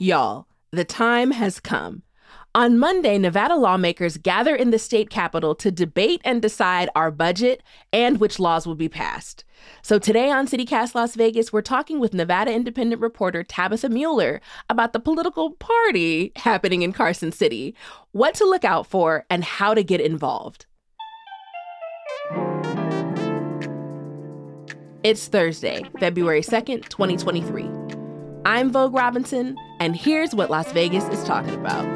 Y'all, the time has come. On Monday, Nevada lawmakers gather in the state capitol to debate and decide our budget and which laws will be passed. So today on CityCast Las Vegas, we're talking with Nevada independent reporter Tabitha Mueller about the political party happening in Carson City, what to look out for, and how to get involved. It's Thursday, February 2nd, 2023. I'm Vogue Robinson, and here's what Las Vegas is talking about.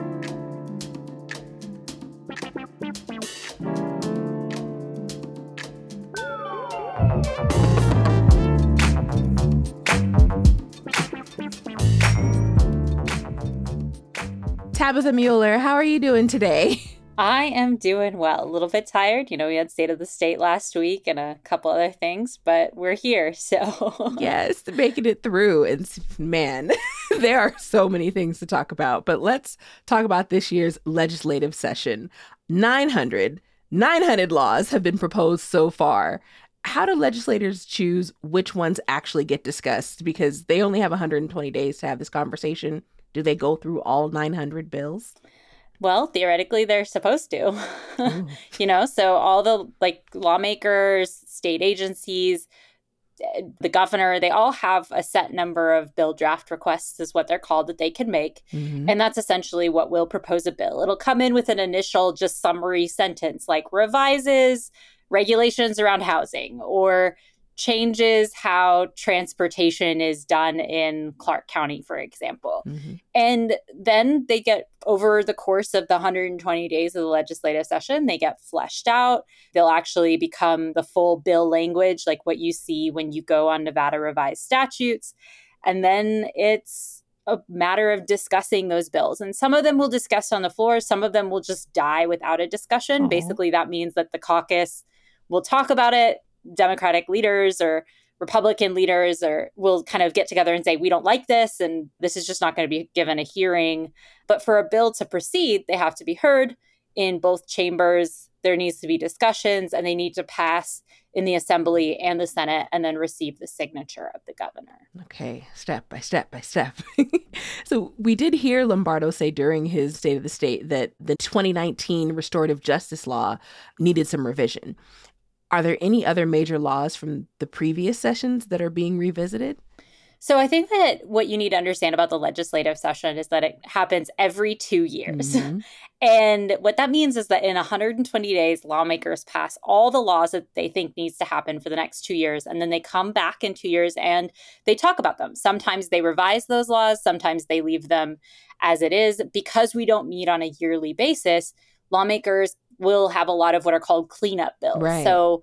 Tabitha Mueller, how are you doing today? I am doing well. A little bit tired. You know, we had State of the State last week and a couple other things, but we're here. So, yes, making it through. And man, there are so many things to talk about. But let's talk about this year's legislative session. 900, 900 laws have been proposed so far. How do legislators choose which ones actually get discussed? Because they only have 120 days to have this conversation. Do they go through all 900 bills? Well, theoretically, they're supposed to. you know, so all the like lawmakers, state agencies, the governor, they all have a set number of bill draft requests, is what they're called, that they can make. Mm-hmm. And that's essentially what will propose a bill. It'll come in with an initial, just summary sentence like revises regulations around housing or changes how transportation is done in Clark County, for example. Mm-hmm. And then they get over the course of the 120 days of the legislative session, they get fleshed out. They'll actually become the full bill language, like what you see when you go on Nevada revised statutes. And then it's a matter of discussing those bills. And some of them will discuss on the floor, some of them will just die without a discussion. Basically, that means that the caucus will talk about it Democratic leaders or Republican leaders or will kind of get together and say, we don't like this, and this is just not going to be given a hearing. But for a bill to proceed, they have to be heard in both chambers. There needs to be discussions, and they need to pass in the Assembly and the Senate and then receive the signature of the governor. Okay, step by step by step. so, we did hear Lombardo say during his State of the State that the 2019 restorative justice law needed some revision. Are there any other major laws from the previous sessions that are being revisited? So I think that what you need to understand about the legislative session is that it happens every two years. Mm-hmm. and what that means is that in 120 days, lawmakers pass all the laws that they think needs to happen for the next two years. And then they come back in two years and they talk about them. Sometimes they revise those laws, sometimes they leave them as it is. Because we don't meet on a yearly basis, lawmakers will have a lot of what are called cleanup bills. Right. So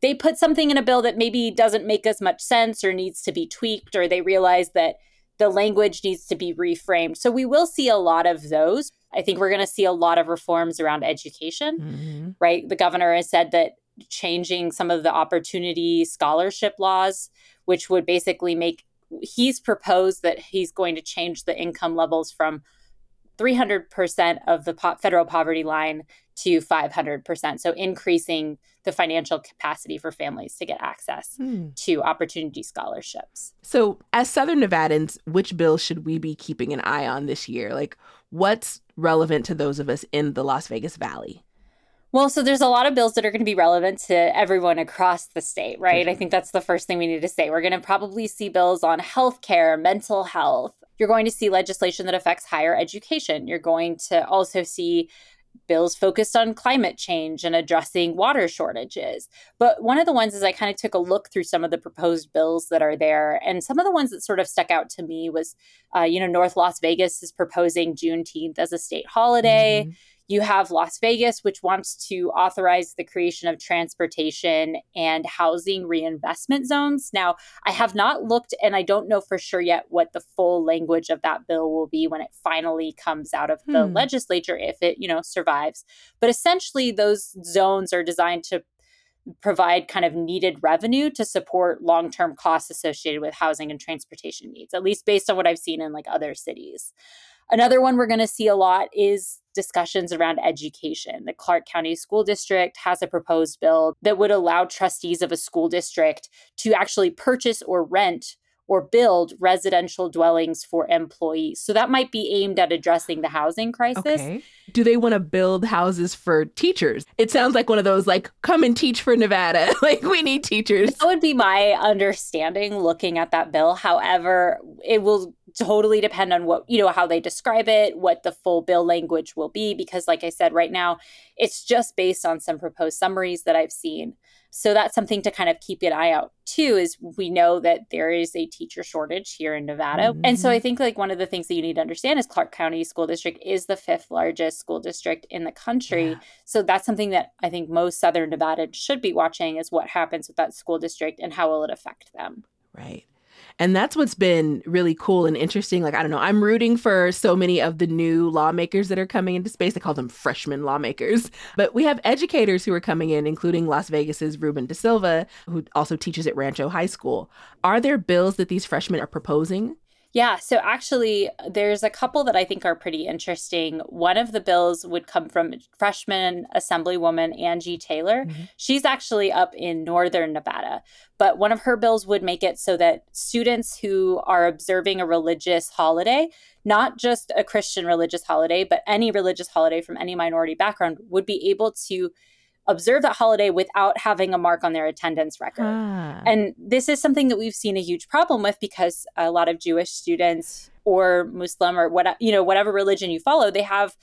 they put something in a bill that maybe doesn't make as much sense or needs to be tweaked, or they realize that the language needs to be reframed. So we will see a lot of those. I think we're going to see a lot of reforms around education, mm-hmm. right? The governor has said that changing some of the opportunity scholarship laws, which would basically make, he's proposed that he's going to change the income levels from 300% of the po- federal poverty line to 500%. So increasing the financial capacity for families to get access hmm. to opportunity scholarships. So, as Southern Nevadans, which bills should we be keeping an eye on this year? Like, what's relevant to those of us in the Las Vegas Valley? Well, so there's a lot of bills that are going to be relevant to everyone across the state, right? Mm-hmm. I think that's the first thing we need to say. We're going to probably see bills on healthcare, mental health. You're going to see legislation that affects higher education. You're going to also see bills focused on climate change and addressing water shortages. But one of the ones is I kind of took a look through some of the proposed bills that are there. And some of the ones that sort of stuck out to me was, uh, you know, North Las Vegas is proposing Juneteenth as a state holiday. Mm-hmm. You have Las Vegas, which wants to authorize the creation of transportation and housing reinvestment zones. Now, I have not looked and I don't know for sure yet what the full language of that bill will be when it finally comes out of the hmm. legislature, if it, you know, survives. But essentially, those zones are designed to provide kind of needed revenue to support long-term costs associated with housing and transportation needs at least based on what i've seen in like other cities Another one we're going to see a lot is discussions around education. The Clark County School District has a proposed bill that would allow trustees of a school district to actually purchase or rent or build residential dwellings for employees. So that might be aimed at addressing the housing crisis. Okay. Do they want to build houses for teachers? It sounds like one of those like come and teach for Nevada. like we need teachers. That would be my understanding looking at that bill. However, it will totally depend on what, you know, how they describe it, what the full bill language will be because like I said right now, it's just based on some proposed summaries that I've seen. So that's something to kind of keep an eye out too is we know that there is a teacher shortage here in Nevada. Mm-hmm. And so I mm-hmm. think like one of the things that you need to understand is Clark County School District is the fifth largest school district in the country. Yeah. So that's something that I think most southern Nevada should be watching is what happens with that school district and how will it affect them. Right. And that's what's been really cool and interesting. Like, I don't know, I'm rooting for so many of the new lawmakers that are coming into space. They call them freshman lawmakers. But we have educators who are coming in, including Las Vegas's Reuben D'Silva, who also teaches at Rancho High School. Are there bills that these freshmen are proposing yeah, so actually, there's a couple that I think are pretty interesting. One of the bills would come from freshman Assemblywoman Angie Taylor. Mm-hmm. She's actually up in northern Nevada, but one of her bills would make it so that students who are observing a religious holiday, not just a Christian religious holiday, but any religious holiday from any minority background, would be able to observe that holiday without having a mark on their attendance record. Ah. And this is something that we've seen a huge problem with because a lot of Jewish students or Muslim or what you know whatever religion you follow, they have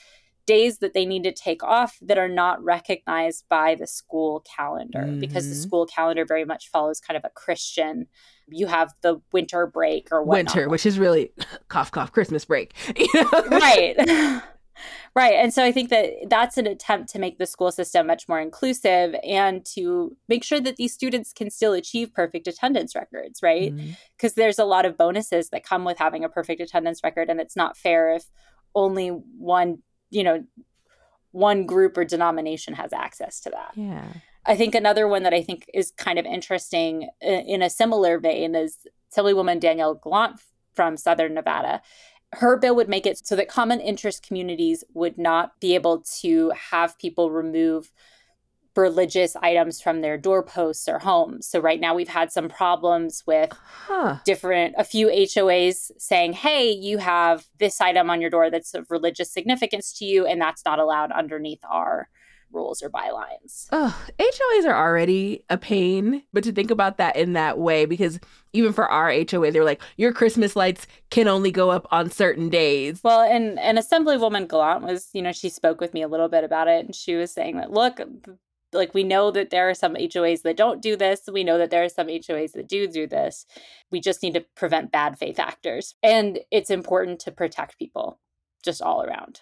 days that they need to take off that are not recognized by the school calendar mm-hmm. because the mm-hmm. school calendar very much follows kind of a Christian you have the winter break or whatnot. winter, which is really cough cough Christmas break, you know? right? Right. And so I think that that's an attempt to make the school system much more inclusive and to make sure that these students can still achieve perfect attendance records, right? Because mm-hmm. there's a lot of bonuses that come with having a perfect attendance record. And it's not fair if only one, you know, one group or denomination has access to that. Yeah. I think another one that I think is kind of interesting in a similar vein is Assemblywoman Danielle Gallant from Southern Nevada her bill would make it so that common interest communities would not be able to have people remove religious items from their doorposts or homes. So right now we've had some problems with huh. different a few HOAs saying, "Hey, you have this item on your door that's of religious significance to you and that's not allowed underneath our rules or bylines. Oh, HOAs are already a pain, but to think about that in that way, because even for our HOA, they're like, your Christmas lights can only go up on certain days. Well, and, and Assemblywoman Gallant was, you know, she spoke with me a little bit about it, and she was saying that, look, like we know that there are some HOAs that don't do this. We know that there are some HOAs that do do this. We just need to prevent bad faith actors. And it's important to protect people just all around.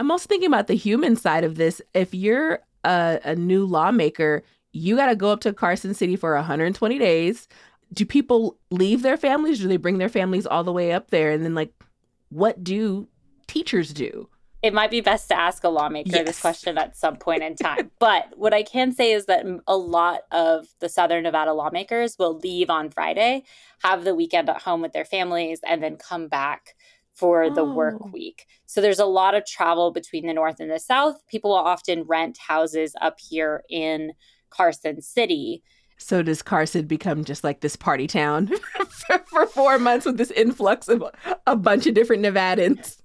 I'm also thinking about the human side of this. If you're a, a new lawmaker, you got to go up to Carson City for 120 days. Do people leave their families? Do they bring their families all the way up there? And then, like, what do teachers do? It might be best to ask a lawmaker yes. this question at some point in time. but what I can say is that a lot of the Southern Nevada lawmakers will leave on Friday, have the weekend at home with their families, and then come back for oh. the work oh. week. So there's a lot of travel between the north and the south. People will often rent houses up here in Carson City. So does Carson become just like this party town for four months with this influx of a bunch of different Nevadans?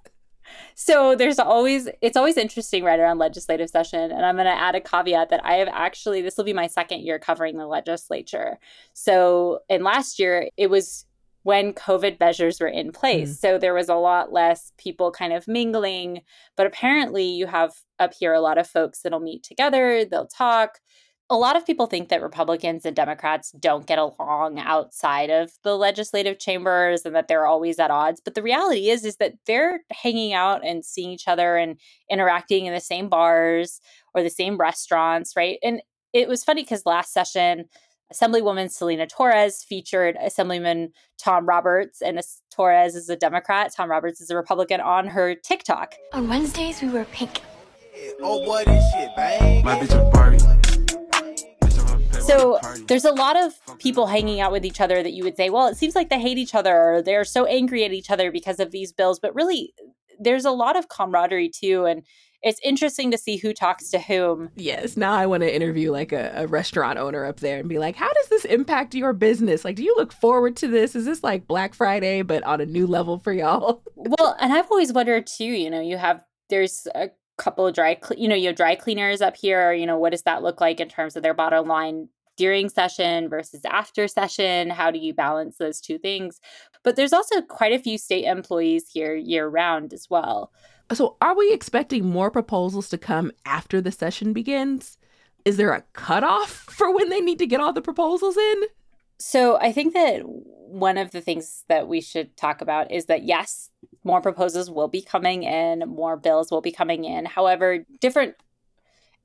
So there's always it's always interesting right around legislative session and I'm going to add a caveat that I have actually this will be my second year covering the legislature. So in last year it was when COVID measures were in place. Mm. So there was a lot less people kind of mingling. But apparently, you have up here a lot of folks that'll meet together, they'll talk, a lot of people think that Republicans and Democrats don't get along outside of the legislative chambers and that they're always at odds. But the reality is, is that they're hanging out and seeing each other and interacting in the same bars or the same restaurants, right? And it was funny because last session, Assemblywoman Selena Torres featured Assemblyman Tom Roberts, and Torres is a Democrat. Tom Roberts is a Republican on her TikTok. On Wednesdays, we wear pink. Oh, boy, this shit, bang. My bitch a Barbie. So there's a lot of people hanging out with each other that you would say, well, it seems like they hate each other or they're so angry at each other because of these bills. But really, there's a lot of camaraderie too. And it's interesting to see who talks to whom. Yes. Now I want to interview like a, a, restaurant owner up there and be like, how does this impact your business? Like, do you look forward to this? Is this like Black Friday, but on a new level for y'all? well, and I've always wondered too, you know, you have, there's a couple of dry, you know, you have dry cleaners up here. You know, what does that look like in terms of their bottom line during session versus after session? How do you balance those two things? But there's also quite a few state employees here year round as well. So, are we expecting more proposals to come after the session begins? Is there a cutoff for when they need to get all the proposals in? So, I think that one of the things that we should talk about is that yes, more proposals will be coming in, more bills will be coming in. However, different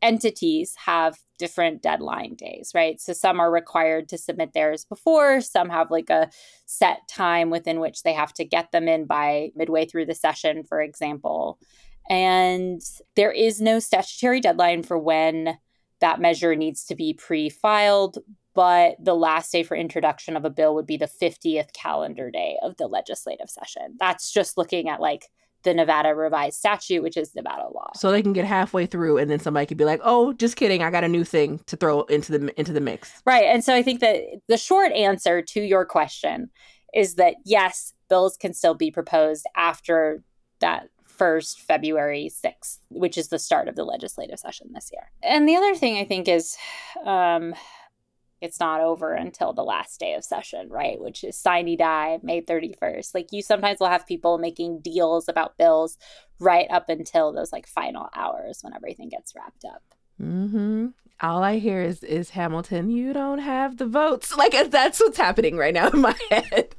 entities have different deadline days, right? So some are required to submit theirs before, some have like a set time within which they have to get them in by midway through the session, for example. And there is no statutory deadline for when that measure needs to be pre filed, but the last day for introduction of a bill would be the 50th calendar day of the legislative session. That's just looking at like the Nevada revised statute, which is Nevada law. So they can get halfway through and then somebody could be like, "Oh, just kidding, I got a new thing to throw into the into the mix." Right. And so I think that the short answer to your question is that yes, bills can still be proposed after that first February 6th, which is the start of the legislative session this year. And the other thing I think is um, it's not over until the last day of session, right? Which is sine die, May 31st. Like you sometimes will have people making deals about bills right up until those like final hours when everything gets wrapped up. Mm-hmm. All I hear is is Hamilton, you don't have the votes. Like that's what's happening right now in my head.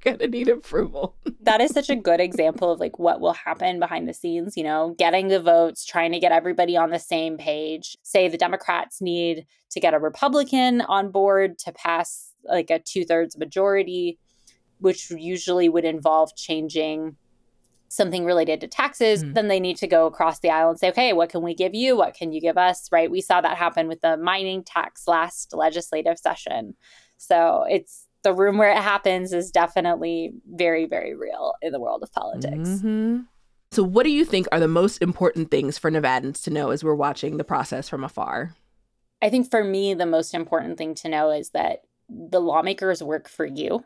gonna need approval. that is such a good example of like what will happen behind the scenes, you know, getting the votes, trying to get everybody on the same page. Say the Democrats need to get a Republican on board to pass like a two thirds majority, which usually would involve changing something related to taxes, mm. then they need to go across the aisle and say, okay, what can we give you? What can you give us? Right. We saw that happen with the mining tax last legislative session. So it's the room where it happens is definitely very, very real in the world of politics. Mm-hmm. So, what do you think are the most important things for Nevadans to know as we're watching the process from afar? I think for me, the most important thing to know is that the lawmakers work for you,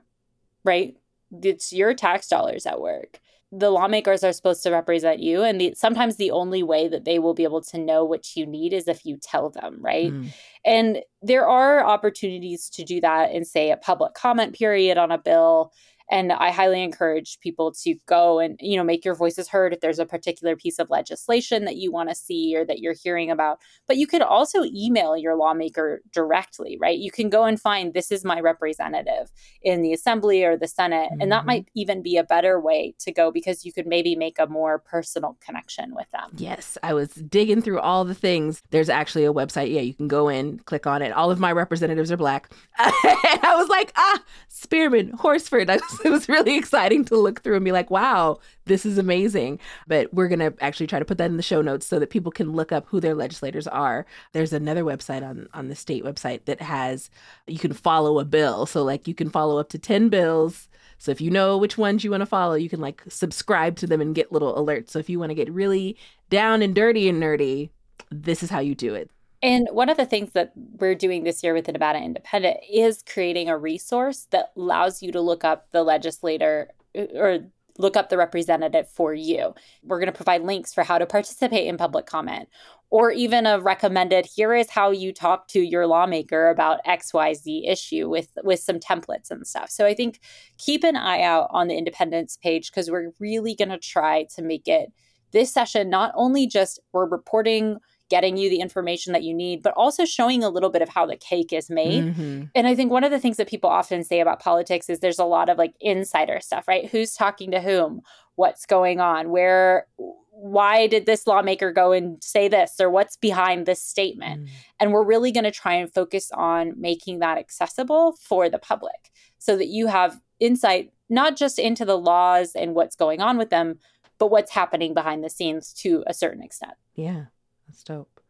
right? It's your tax dollars at work the lawmakers are supposed to represent you and the, sometimes the only way that they will be able to know what you need is if you tell them right mm. and there are opportunities to do that in say a public comment period on a bill and i highly encourage people to go and you know make your voices heard if there's a particular piece of legislation that you want to see or that you're hearing about. But you could also email your lawmaker directly right? You can go and find this is my representative in the assembly or the senate mm-hmm. and that mm-hmm. might even be a better way to go because you could maybe make a more personal connection with them. Yes i was digging through all the things. There's actually a website. Yeah you can go in click on it. All of my representatives are black. And i was like ah spearman horsford I was it was really exciting to look through and be like, wow, this is amazing. But we're to actually try to put that in the show notes so that people can look up who their legislators are. There's another website on, on the state website that has, you can follow a bill. So, like, you can follow up to 10 bills. So, if you know which ones you want to follow, you can like subscribe to them and get little alerts. So, if you want to get really down and dirty and nerdy, this is how you do it. And one of the things that we're doing this year with the Nevada Independent is creating a resource that allows you to look up the legislator uh, or look up the representative for you. We're going to provide links for how to participate in public comment or even a recommended here is how you talk to your lawmaker about XYZ issue with with some templates and stuff. So I think keep an eye out on the independence page because we're really going to try to make it this session not only just we're reporting getting you the information that you need, but also showing a little bit of how the cake is made. Mm-hmm. And I think one of the things that people often say about politics is there's a lot of like insider stuff, right? Who's talking to whom? What's going on? Where why did this lawmaker go and say this or what's behind this statement mm. and we're really going to try and focus on making that accessible for the public so that you have insight not just into the laws and what's going on with them but what's happening behind the scenes to a certain extent yeah that's dope.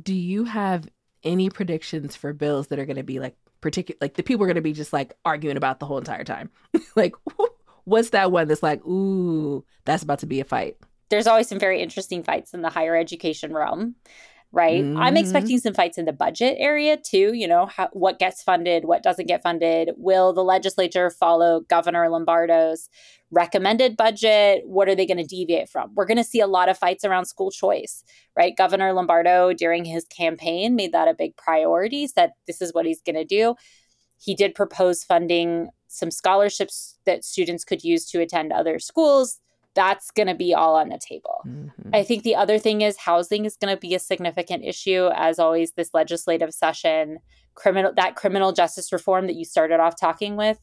Do you have any predictions for bills that are going to be like particular like the people are going to be just like arguing about the whole entire time? Like what's that one that's like ooh that's about to be a fight. There's always some very interesting fights in the higher education realm right? Mm-hmm. i'm expecting some fights in the budget area too you know how, what gets funded what doesn't get funded. Will the legislature follow governor lombardo's recommended budget? What are they going to deviate from? We're going to see a lot of fights around school choice right? Governor lombardo during his campaign made that a big priority said this is what he's going to do. He did propose funding some scholarships that students could use to attend other schools that's going to be all on the table. Mm-hmm. I think the other thing is housing is going to be a significant issue. As always this legislative session criminal that criminal justice reform that you started off talking with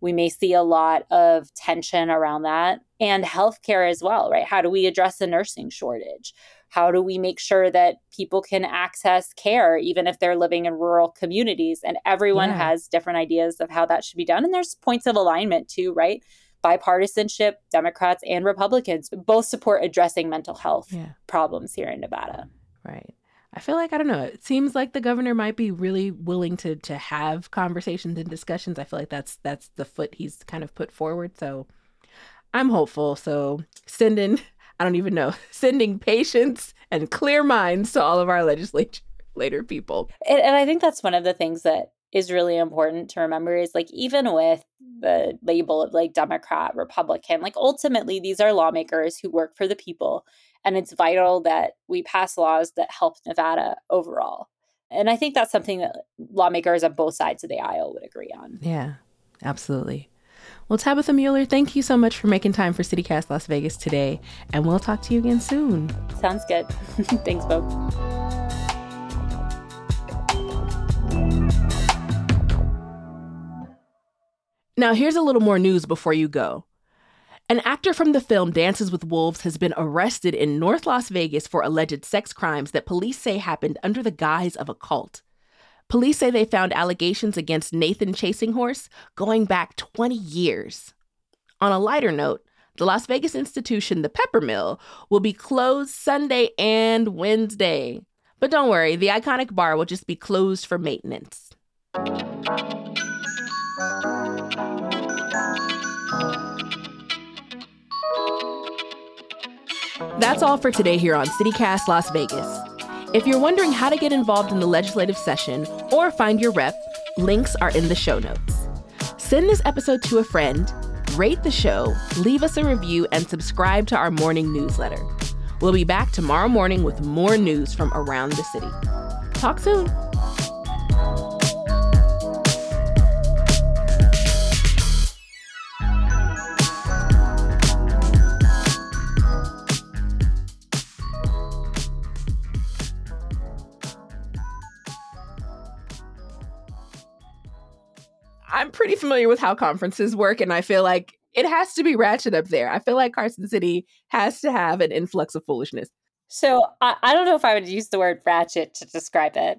we may see a lot of tension around that. And healthcare as well right? How do we address the nursing shortage? How do we make sure that people can access care even if they're living in rural communities? And everyone yeah. has different ideas of how that should be done. And there's points of alignment too right bipartisanship, Democrats and Republicans both support addressing mental health yeah. problems here in Nevada. Right. I feel like I don't know. It seems like the governor might be really willing to to have conversations and discussions. I feel like that's that's the foot he's kind of put forward. So I'm hopeful. So sending I don't even know sending patience and clear minds to all of our legislator people. And, and I think that's one of the things that is really important to remember is like even with the label of like Democrat, Republican, like ultimately these are lawmakers who work for the people. And it's vital that we pass laws that help Nevada overall. And I think that's something that lawmakers on both sides of the aisle would agree on. Yeah, absolutely. Well, Tabitha Mueller, thank you so much for making time for CityCast Las Vegas today. And we'll talk to you again soon. Sounds good. Thanks, folks. Now, here's a little more news before you go. An actor from the film Dances with Wolves has been arrested in North Las Vegas for alleged sex crimes that police say happened under the guise of a cult. Police say they found allegations against Nathan Chasing Horse going back 20 years. On a lighter note, the Las Vegas institution, the Peppermill, will be closed Sunday and Wednesday. But don't worry, the iconic bar will just be closed for maintenance. That's all for today here on CityCast Las Vegas. If you're wondering how to get involved in the legislative session or find your rep, links are in the show notes. Send this episode to a friend, rate the show, leave us a review, and subscribe to our morning newsletter. We'll be back tomorrow morning with more news from around the city. Talk soon. Pretty familiar with how conferences work, and I feel like it has to be ratchet up there. I feel like Carson City has to have an influx of foolishness. So I, I don't know if I would use the word ratchet to describe it.